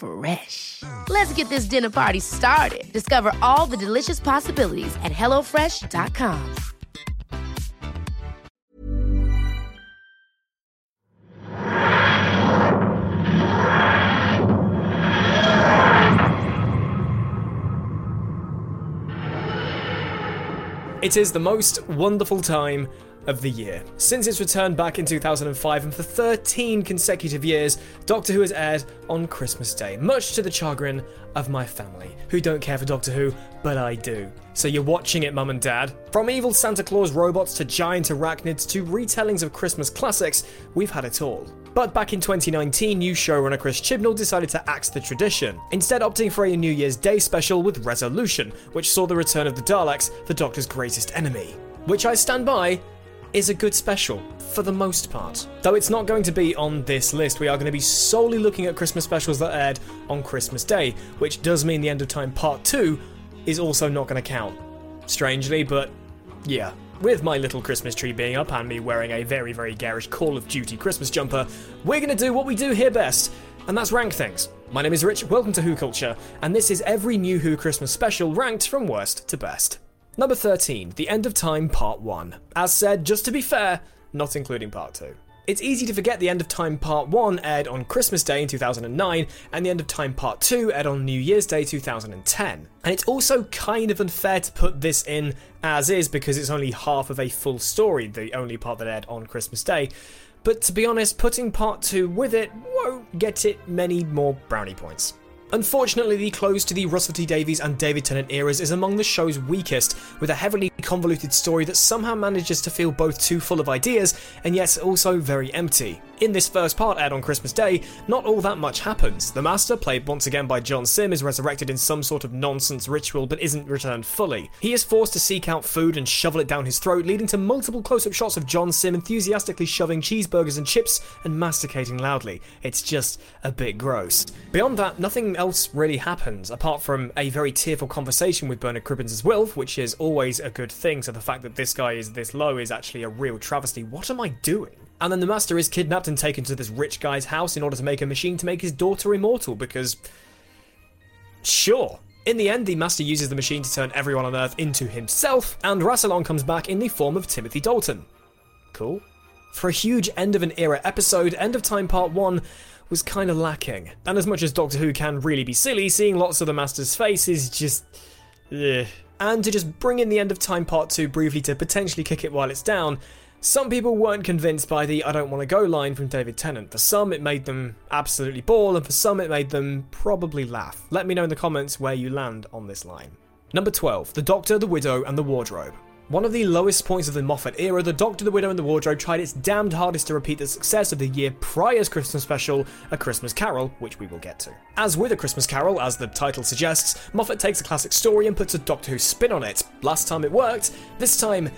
Fresh. Let's get this dinner party started. Discover all the delicious possibilities at hellofresh.com. It is the most wonderful time of the year. Since its return back in 2005 and for 13 consecutive years, Doctor Who has aired on Christmas Day, much to the chagrin of my family, who don't care for Doctor Who, but I do. So you're watching it, Mum and Dad? From evil Santa Claus robots to giant arachnids to retellings of Christmas classics, we've had it all. But back in 2019, new showrunner Chris Chibnall decided to axe the tradition, instead opting for a New Year's Day special with Resolution, which saw the return of the Daleks, the Doctor's greatest enemy. Which I stand by is a good special, for the most part. Though it's not going to be on this list, we are going to be solely looking at Christmas specials that aired on Christmas Day, which does mean the End of Time Part 2 is also not going to count. Strangely, but yeah. With my little Christmas tree being up and me wearing a very, very garish Call of Duty Christmas jumper, we're going to do what we do here best, and that's rank things. My name is Rich, welcome to Who Culture, and this is every new Who Christmas special ranked from worst to best. Number 13, The End of Time Part 1. As said, just to be fair, not including Part 2. It's easy to forget The End of Time Part 1 aired on Christmas Day in 2009, and The End of Time Part 2 aired on New Year's Day 2010. And it's also kind of unfair to put this in as is because it's only half of a full story, the only part that aired on Christmas Day. But to be honest, putting Part 2 with it won't get it many more brownie points. Unfortunately, the close to the Russell T Davies and David Tennant eras is among the show's weakest, with a heavily convoluted story that somehow manages to feel both too full of ideas and yet also very empty. In this first part, aired on Christmas Day, not all that much happens. The Master, played once again by John Simm, is resurrected in some sort of nonsense ritual but isn't returned fully. He is forced to seek out food and shovel it down his throat, leading to multiple close up shots of John Simm enthusiastically shoving cheeseburgers and chips and masticating loudly. It's just a bit gross. Beyond that, nothing else really happens, apart from a very tearful conversation with Bernard Cribbins' as Wilf, which is always a good thing, so the fact that this guy is this low is actually a real travesty. What am I doing? And then the master is kidnapped and taken to this rich guy's house in order to make a machine to make his daughter immortal because. Sure. In the end, the master uses the machine to turn everyone on Earth into himself, and Rassilon comes back in the form of Timothy Dalton. Cool. For a huge end of an era episode, End of Time Part 1 was kind of lacking. And as much as Doctor Who can really be silly, seeing lots of the Master's face is just. Ugh. And to just bring in the End of Time Part 2 briefly to potentially kick it while it's down, some people weren't convinced by the I don't want to go line from David Tennant. For some, it made them absolutely bawl, and for some, it made them probably laugh. Let me know in the comments where you land on this line. Number 12 The Doctor, the Widow, and the Wardrobe. One of the lowest points of the Moffat era, The Doctor, the Widow, and the Wardrobe tried its damned hardest to repeat the success of the year prior's Christmas special, A Christmas Carol, which we will get to. As with A Christmas Carol, as the title suggests, Moffat takes a classic story and puts a Doctor Who spin on it. Last time it worked, this time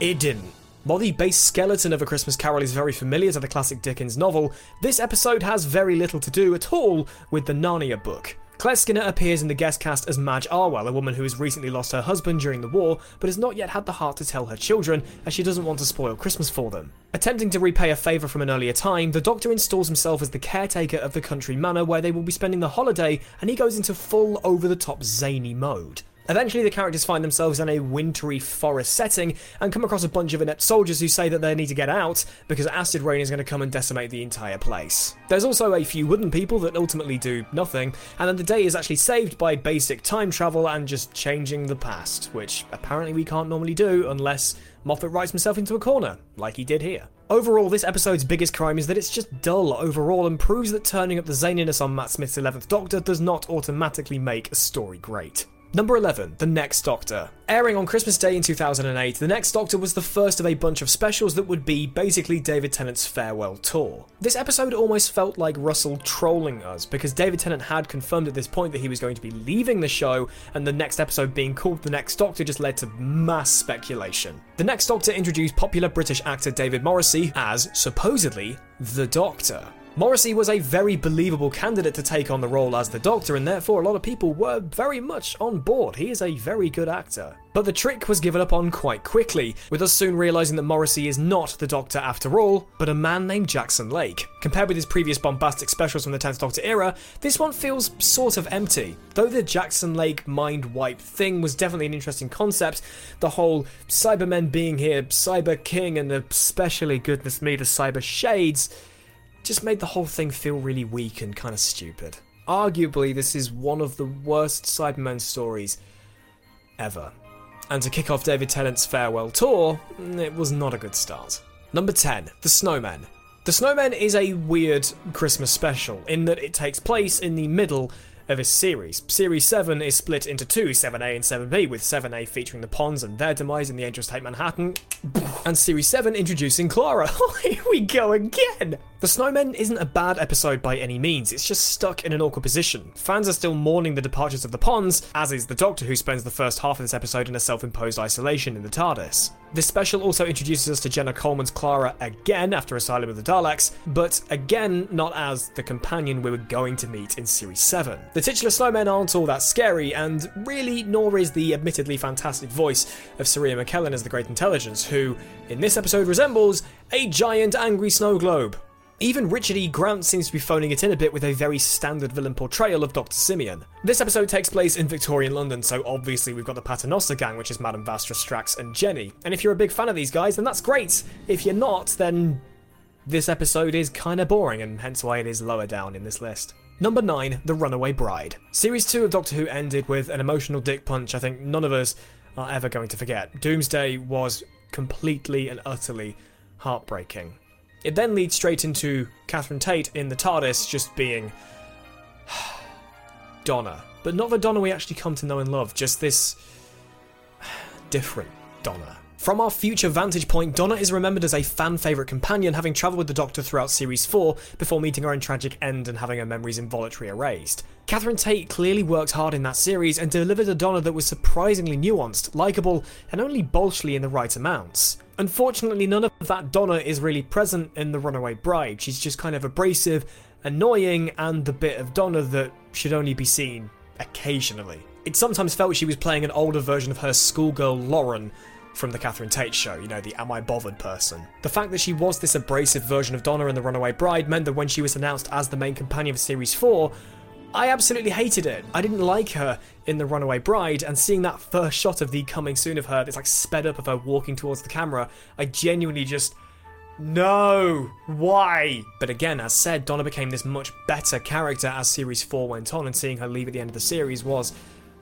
it didn't. While the base skeleton of A Christmas Carol is very familiar to the classic Dickens novel, this episode has very little to do at all with the Narnia book. Claire Skinner appears in the guest cast as Madge Arwell, a woman who has recently lost her husband during the war, but has not yet had the heart to tell her children, as she doesn't want to spoil Christmas for them. Attempting to repay a favour from an earlier time, the Doctor installs himself as the caretaker of the country manor where they will be spending the holiday, and he goes into full over the top zany mode. Eventually, the characters find themselves in a wintry forest setting and come across a bunch of inept soldiers who say that they need to get out because acid rain is going to come and decimate the entire place. There's also a few wooden people that ultimately do nothing, and then the day is actually saved by basic time travel and just changing the past, which apparently we can't normally do unless Moffat writes himself into a corner, like he did here. Overall, this episode's biggest crime is that it's just dull overall and proves that turning up the zaniness on Matt Smith's 11th Doctor does not automatically make a story great. Number 11, The Next Doctor. Airing on Christmas Day in 2008, The Next Doctor was the first of a bunch of specials that would be basically David Tennant's farewell tour. This episode almost felt like Russell trolling us because David Tennant had confirmed at this point that he was going to be leaving the show, and the next episode being called The Next Doctor just led to mass speculation. The Next Doctor introduced popular British actor David Morrissey as, supposedly, the Doctor. Morrissey was a very believable candidate to take on the role as the Doctor, and therefore a lot of people were very much on board. He is a very good actor. But the trick was given up on quite quickly, with us soon realizing that Morrissey is not the Doctor after all, but a man named Jackson Lake. Compared with his previous bombastic specials from the 10th Doctor era, this one feels sort of empty. Though the Jackson Lake mind wipe thing was definitely an interesting concept, the whole Cybermen being here, Cyber King, and especially, goodness me, the Cyber Shades just made the whole thing feel really weak and kind of stupid. Arguably, this is one of the worst Cybermen stories ever. And to kick off David Tennant's farewell tour, mm, it was not a good start. Number 10, The Snowmen. The Snowmen is a weird Christmas special in that it takes place in the middle of his series. Series 7 is split into two, 7A and 7B, with 7A featuring the Ponds and their demise in the Angels Take Manhattan, and Series 7 introducing Clara. Oh, here we go again! The Snowmen isn't a bad episode by any means, it's just stuck in an awkward position. Fans are still mourning the departures of the Ponds, as is the Doctor, who spends the first half of this episode in a self imposed isolation in the TARDIS. This special also introduces us to Jenna Coleman's Clara again after Asylum of the Daleks, but again not as the companion we were going to meet in Series 7. The titular snowmen aren't all that scary, and really, nor is the admittedly fantastic voice of Sir Ian McKellen as the Great Intelligence, who, in this episode, resembles a giant angry snow globe. Even Richard E. Grant seems to be phoning it in a bit with a very standard villain portrayal of Dr. Simeon. This episode takes place in Victorian London, so obviously we've got the Paternoster gang, which is Madame Vastra, Strax, and Jenny. And if you're a big fan of these guys, then that's great. If you're not, then this episode is kinda boring, and hence why it is lower down in this list. Number 9, The Runaway Bride. Series 2 of Doctor Who ended with an emotional dick punch I think none of us are ever going to forget. Doomsday was completely and utterly heartbreaking. It then leads straight into Catherine Tate in the TARDIS just being Donna. But not the Donna we actually come to know and love, just this different Donna. From our future vantage point, Donna is remembered as a fan favourite companion, having travelled with the Doctor throughout Series 4 before meeting her own tragic end and having her memories involuntarily erased. Catherine Tate clearly worked hard in that series and delivered a Donna that was surprisingly nuanced, likeable, and only bolshly in the right amounts. Unfortunately, none of that Donna is really present in The Runaway Bride. She's just kind of abrasive, annoying, and the bit of Donna that should only be seen occasionally. It sometimes felt she was playing an older version of her schoolgirl Lauren from the Catherine Tate show, you know, the Am I Bothered person. The fact that she was this abrasive version of Donna in The Runaway Bride meant that when she was announced as the main companion of Series 4, I absolutely hated it. I didn't like her in The Runaway Bride, and seeing that first shot of the coming soon of her, it's like sped up of her walking towards the camera, I genuinely just. No! Why? But again, as said, Donna became this much better character as Series 4 went on, and seeing her leave at the end of the series was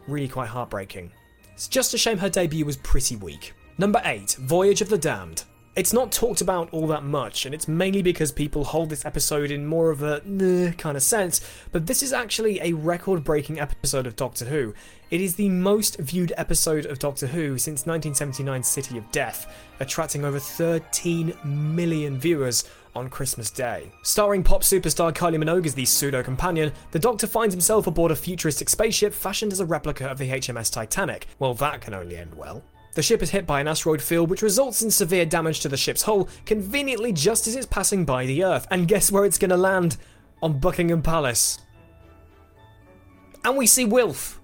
really quite heartbreaking. It's just a shame her debut was pretty weak. Number 8 Voyage of the Damned. It's not talked about all that much, and it's mainly because people hold this episode in more of a nah kind of sense, but this is actually a record breaking episode of Doctor Who. It is the most viewed episode of Doctor Who since 1979's City of Death, attracting over 13 million viewers on Christmas Day. Starring pop superstar Kylie Minogue as the pseudo companion, the Doctor finds himself aboard a futuristic spaceship fashioned as a replica of the HMS Titanic. Well, that can only end well. The ship is hit by an asteroid field which results in severe damage to the ship's hull, conveniently just as it's passing by the Earth. And guess where it's gonna land? On Buckingham Palace. And we see Wilf.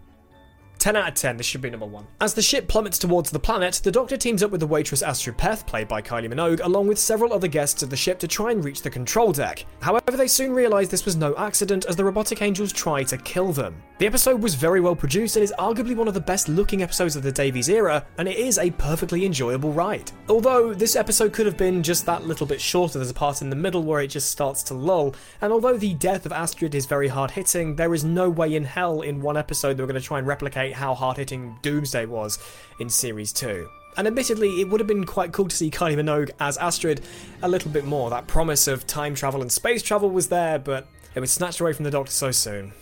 10 out of 10, this should be number 1. As the ship plummets towards the planet, the Doctor teams up with the waitress Astrid Peth, played by Kylie Minogue, along with several other guests of the ship to try and reach the control deck. However, they soon realise this was no accident as the robotic angels try to kill them. The episode was very well produced and is arguably one of the best looking episodes of the Davies era, and it is a perfectly enjoyable ride. Although this episode could have been just that little bit shorter, there's a part in the middle where it just starts to lull, and although the death of Astrid is very hard hitting, there is no way in hell in one episode they are going to try and replicate how hard hitting Doomsday was in Series 2. And admittedly, it would have been quite cool to see Kylie Minogue as Astrid a little bit more. That promise of time travel and space travel was there, but it was snatched away from the Doctor so soon.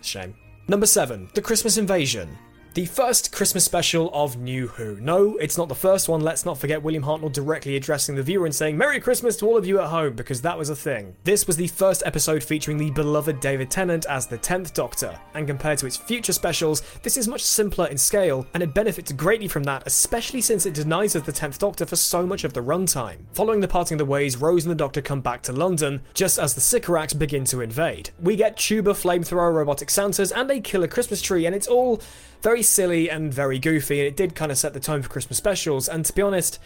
Shame. Number 7. The Christmas Invasion the first Christmas special of New Who. No, it's not the first one. Let's not forget William Hartnell directly addressing the viewer and saying Merry Christmas to all of you at home, because that was a thing. This was the first episode featuring the beloved David Tennant as the 10th Doctor, and compared to its future specials, this is much simpler in scale, and it benefits greatly from that, especially since it denies us the 10th Doctor for so much of the runtime. Following the parting of the ways, Rose and the Doctor come back to London, just as the Sycorax begin to invade. We get tuba, flamethrower, robotic Santas, and a killer Christmas tree, and it's all very silly and very goofy, and it did kind of set the tone for Christmas specials, and to be honest,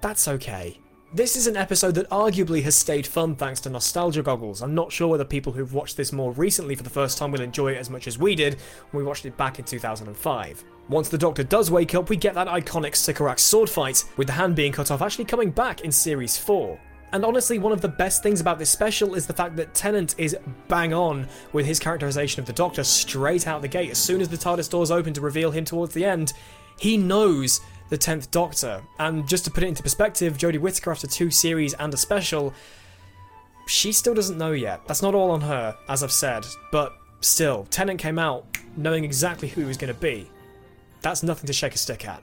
that's okay. This is an episode that arguably has stayed fun thanks to nostalgia goggles. I'm not sure whether people who've watched this more recently for the first time will enjoy it as much as we did when we watched it back in 2005. Once the Doctor does wake up, we get that iconic Sycorax sword fight, with the hand being cut off actually coming back in Series 4. And honestly, one of the best things about this special is the fact that Tennant is bang on with his characterization of the Doctor straight out the gate. As soon as the TARDIS doors open to reveal him towards the end, he knows the 10th Doctor. And just to put it into perspective, Jodie Whittaker, after two series and a special, she still doesn't know yet. That's not all on her, as I've said, but still, Tennant came out knowing exactly who he was going to be. That's nothing to shake a stick at.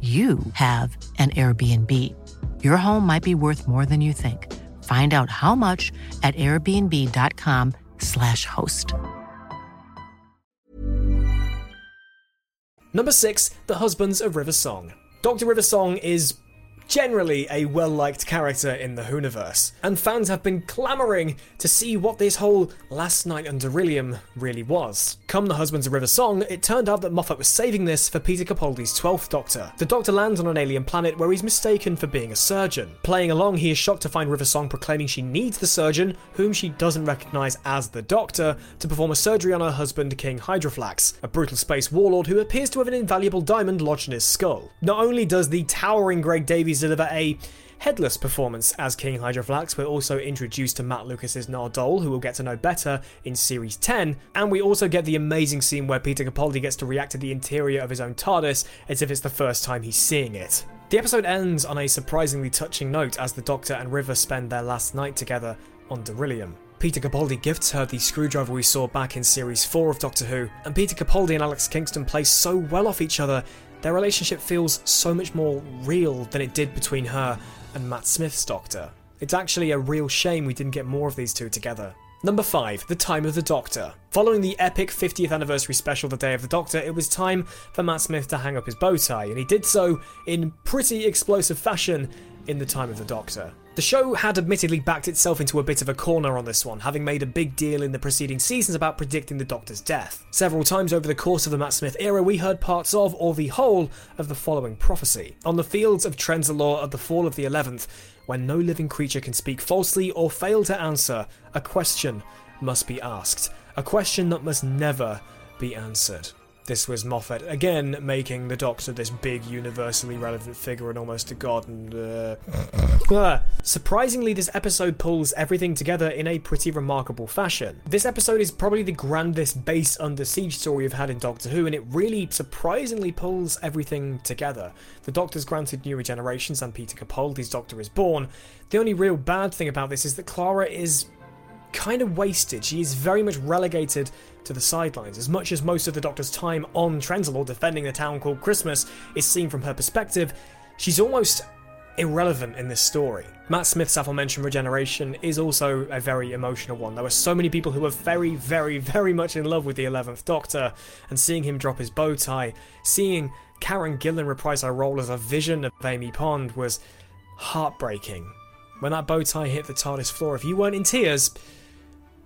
you have an Airbnb. Your home might be worth more than you think. Find out how much at airbnb.com/slash host. Number six, The Husbands of River Song. Dr. River Song is generally a well liked character in the Whoniverse, and fans have been clamouring to see what this whole Last Night on Darillium really was. Come the Husbands of River Song, it turned out that Moffat was saving this for Peter Capaldi's 12th Doctor. The Doctor lands on an alien planet where he's mistaken for being a surgeon. Playing along, he is shocked to find River Song proclaiming she needs the surgeon, whom she doesn't recognise as the Doctor, to perform a surgery on her husband, King Hydroflax, a brutal space warlord who appears to have an invaluable diamond lodged in his skull. Not only does the towering Greg Davies deliver a headless performance as King Hydroflax. We're also introduced to Matt Lucas's Nardole, who we'll get to know better in Series 10, and we also get the amazing scene where Peter Capaldi gets to react to the interior of his own TARDIS as if it's the first time he's seeing it. The episode ends on a surprisingly touching note as the Doctor and River spend their last night together on Darillium. Peter Capaldi gifts her the screwdriver we saw back in Series 4 of Doctor Who, and Peter Capaldi and Alex Kingston play so well off each other their relationship feels so much more real than it did between her and Matt Smith's Doctor. It's actually a real shame we didn't get more of these two together. Number 5, The Time of the Doctor. Following the epic 50th anniversary special The Day of the Doctor, it was time for Matt Smith to hang up his bow tie, and he did so in pretty explosive fashion in The Time of the Doctor. The show had admittedly backed itself into a bit of a corner on this one, having made a big deal in the preceding seasons about predicting the Doctor's death. Several times over the course of the Matt Smith era, we heard parts of, or the whole, of the following prophecy. On the fields of Trenzalore at the fall of the 11th, when no living creature can speak falsely or fail to answer, a question must be asked. A question that must never be answered. This was Moffat again making the Doctor this big, universally relevant figure and almost a god. And uh... surprisingly, this episode pulls everything together in a pretty remarkable fashion. This episode is probably the grandest base under siege story we've had in Doctor Who, and it really surprisingly pulls everything together. The Doctor's granted new regenerations, and Peter Capaldi's Doctor is born. The only real bad thing about this is that Clara is kind of wasted. She is very much relegated to the sidelines. As much as most of the Doctor's time on Trenzalore defending the town called Christmas is seen from her perspective, she's almost irrelevant in this story. Matt Smith's aforementioned regeneration is also a very emotional one. There were so many people who were very, very, very much in love with the 11th Doctor, and seeing him drop his bow tie, seeing Karen Gillan reprise her role as a vision of Amy Pond was heartbreaking. When that bow tie hit the TARDIS floor, if you weren't in tears,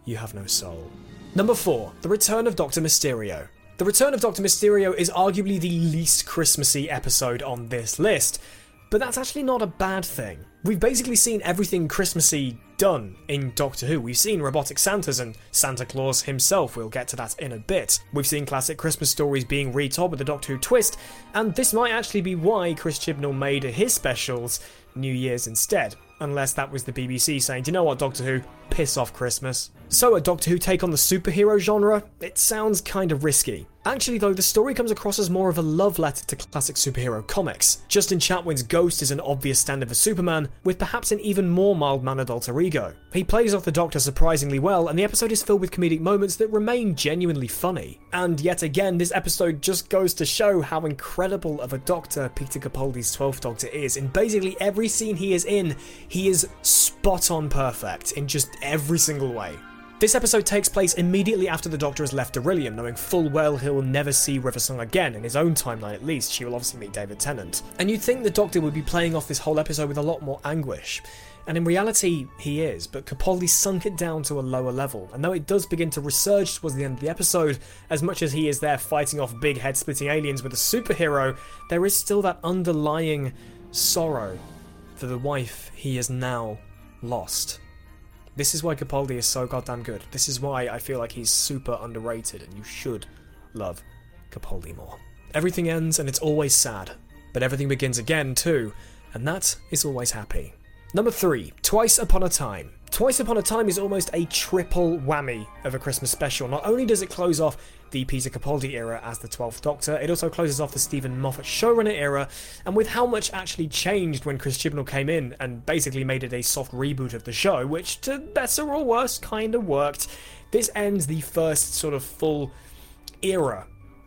you have no soul. Number 4. The Return of Dr. Mysterio. The Return of Dr. Mysterio is arguably the least Christmassy episode on this list, but that's actually not a bad thing. We've basically seen everything Christmassy done in Doctor Who. We've seen robotic Santas and Santa Claus himself, we'll get to that in a bit. We've seen classic Christmas stories being retold with a Doctor Who twist, and this might actually be why Chris Chibnall made his specials New Year's instead. Unless that was the BBC saying, do you know what, Doctor Who? Piss off Christmas. So, a Doctor Who take on the superhero genre? It sounds kind of risky. Actually, though, the story comes across as more of a love letter to classic superhero comics. Justin Chatwin's Ghost is an obvious stand in for Superman, with perhaps an even more mild mannered alter ego. He plays off the Doctor surprisingly well, and the episode is filled with comedic moments that remain genuinely funny. And yet again, this episode just goes to show how incredible of a Doctor Peter Capaldi's 12th Doctor is. In basically every scene he is in, he is spot on perfect in just every single way. This episode takes place immediately after the Doctor has left Darillium, knowing full well he'll never see River Song again, in his own timeline at least. She will obviously meet David Tennant. And you'd think the Doctor would be playing off this whole episode with a lot more anguish. And in reality, he is, but Capaldi sunk it down to a lower level. And though it does begin to resurge towards the end of the episode, as much as he is there fighting off big head splitting aliens with a superhero, there is still that underlying sorrow for the wife he has now lost. This is why Capaldi is so goddamn good. This is why I feel like he's super underrated and you should love Capaldi more. Everything ends and it's always sad, but everything begins again too, and that is always happy. Number 3, Twice Upon a Time. Twice Upon a Time is almost a triple whammy of a Christmas special. Not only does it close off the Peter Capaldi era as the 12th Doctor. It also closes off the Steven Moffat showrunner era, and with how much actually changed when Chris Chibnall came in and basically made it a soft reboot of the show, which to better or worse kind of worked, this ends the first sort of full era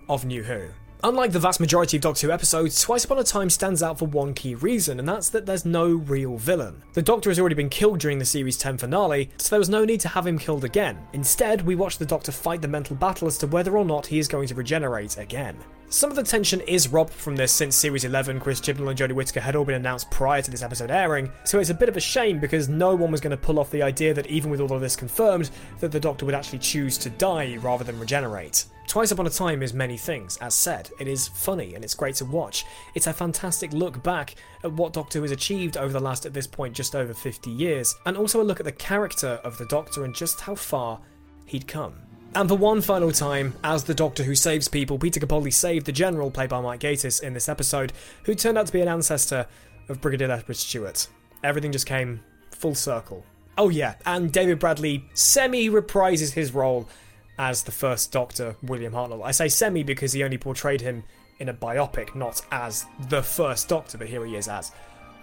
of New Who. Unlike the vast majority of Doctor Who episodes, Twice Upon a Time stands out for one key reason, and that's that there's no real villain. The Doctor has already been killed during the series 10 finale, so there was no need to have him killed again. Instead, we watch the Doctor fight the mental battle as to whether or not he is going to regenerate again. Some of the tension is robbed from this since Series 11, Chris Chibnall and Jodie Whittaker had all been announced prior to this episode airing, so it's a bit of a shame because no one was going to pull off the idea that even with all of this confirmed, that the Doctor would actually choose to die rather than regenerate. Twice Upon a Time is many things, as said. It is funny and it's great to watch. It's a fantastic look back at what Doctor Who has achieved over the last, at this point, just over 50 years, and also a look at the character of the Doctor and just how far he'd come. And for one final time, as the Doctor who saves people, Peter Capaldi saved the General, played by Mike Gatiss in this episode, who turned out to be an ancestor of Brigadier Lethbridge Stewart. Everything just came full circle. Oh yeah, and David Bradley semi reprises his role as the first Doctor, William Hartnell. I say semi because he only portrayed him in a biopic, not as the first Doctor, but here he is as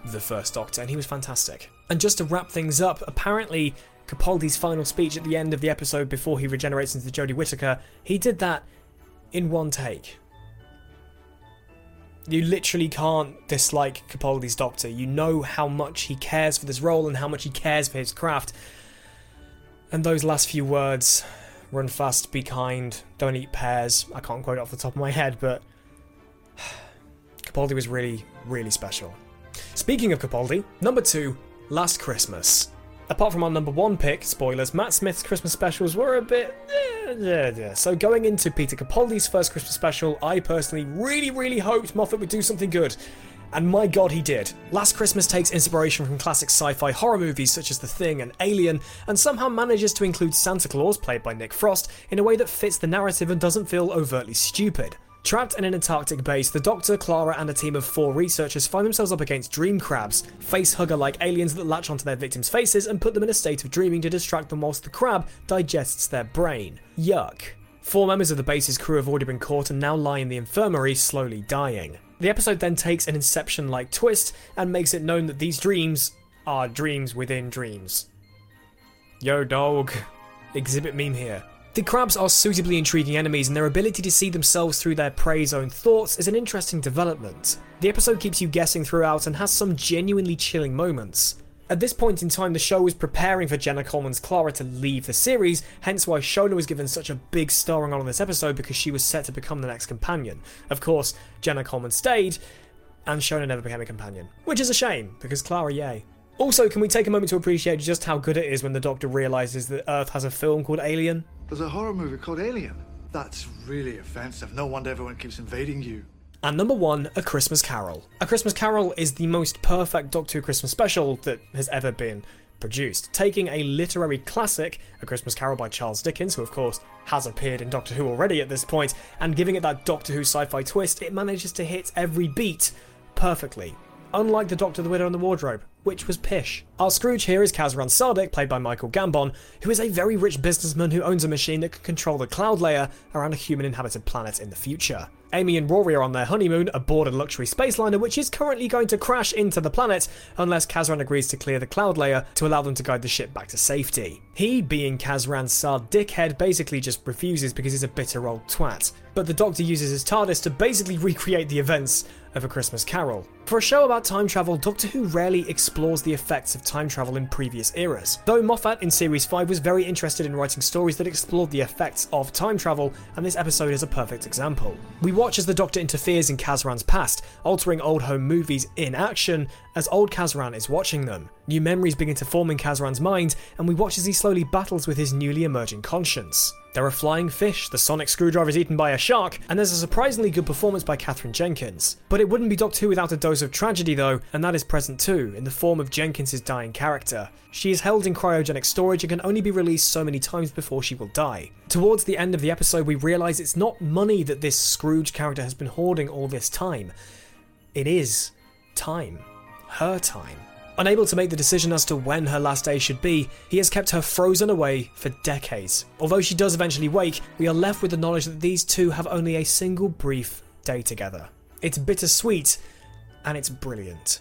the first Doctor, and he was fantastic. And just to wrap things up, apparently Capaldi's final speech at the end of the episode before he regenerates into Jodie Whittaker, he did that in one take. You literally can't dislike Capaldi's Doctor. You know how much he cares for this role and how much he cares for his craft. And those last few words run fast, be kind, don't eat pears. I can't quote it off the top of my head, but Capaldi was really, really special. Speaking of Capaldi, number two, Last Christmas. Apart from our number one pick, spoilers, Matt Smith's Christmas specials were a bit. So going into Peter Capaldi's first Christmas special, I personally really, really hoped Moffat would do something good. And my god, he did. Last Christmas takes inspiration from classic sci fi horror movies such as The Thing and Alien, and somehow manages to include Santa Claus, played by Nick Frost, in a way that fits the narrative and doesn't feel overtly stupid. Trapped in an Antarctic base, the Doctor, Clara, and a team of four researchers find themselves up against dream crabs, face hugger like aliens that latch onto their victims' faces and put them in a state of dreaming to distract them whilst the crab digests their brain. Yuck. Four members of the base's crew have already been caught and now lie in the infirmary, slowly dying. The episode then takes an Inception like twist and makes it known that these dreams are dreams within dreams. Yo, dog. Xzibit meme here. The crabs are suitably intriguing enemies, and their ability to see themselves through their prey's own thoughts is an interesting development. The episode keeps you guessing throughout and has some genuinely chilling moments. At this point in time, the show was preparing for Jenna Coleman's Clara to leave the series, hence why Shona was given such a big starring role in this episode because she was set to become the next companion. Of course, Jenna Coleman stayed, and Shona never became a companion. Which is a shame, because Clara, yay. Also, can we take a moment to appreciate just how good it is when the Doctor realises that Earth has a film called Alien? There's a horror movie called Alien. That's really offensive. No wonder everyone keeps invading you. And number one, A Christmas Carol. A Christmas Carol is the most perfect Doctor Who Christmas special that has ever been produced. Taking a literary classic, A Christmas Carol by Charles Dickens, who of course has appeared in Doctor Who already at this point, and giving it that Doctor Who sci fi twist, it manages to hit every beat perfectly. Unlike the Doctor, the Widow, and the Wardrobe, which was pish. Our Scrooge here is Kazran Sardik, played by Michael Gambon, who is a very rich businessman who owns a machine that can control the cloud layer around a human inhabited planet in the future. Amy and Rory are on their honeymoon aboard a luxury space liner which is currently going to crash into the planet unless Kazran agrees to clear the cloud layer to allow them to guide the ship back to safety. He, being Kazran's Sard dickhead, basically just refuses because he's a bitter old twat. But the Doctor uses his TARDIS to basically recreate the events of A Christmas Carol. For a show about time travel, Doctor Who rarely explores the effects of time travel in previous eras. Though Moffat in Series 5 was very interested in writing stories that explored the effects of time travel, and this episode is a perfect example. We watch as the Doctor interferes in Kazran's past, altering old home movies in action as old Kazran is watching them. New memories begin to form in Kazran's mind, and we watch as he slowly battles with his newly emerging conscience. There are flying fish, the sonic screwdriver is eaten by a shark, and there's a surprisingly good performance by Katherine Jenkins. But it wouldn't be Doctor Who without a dose of tragedy though, and that is present too, in the form of Jenkins' dying character. She is held in cryogenic storage and can only be released so many times before she will die. Towards the end of the episode, we realise it's not money that this Scrooge character has been hoarding all this time. It is time. Her time. Unable to make the decision as to when her last day should be, he has kept her frozen away for decades. Although she does eventually wake, we are left with the knowledge that these two have only a single brief day together. It's bittersweet, and it's brilliant.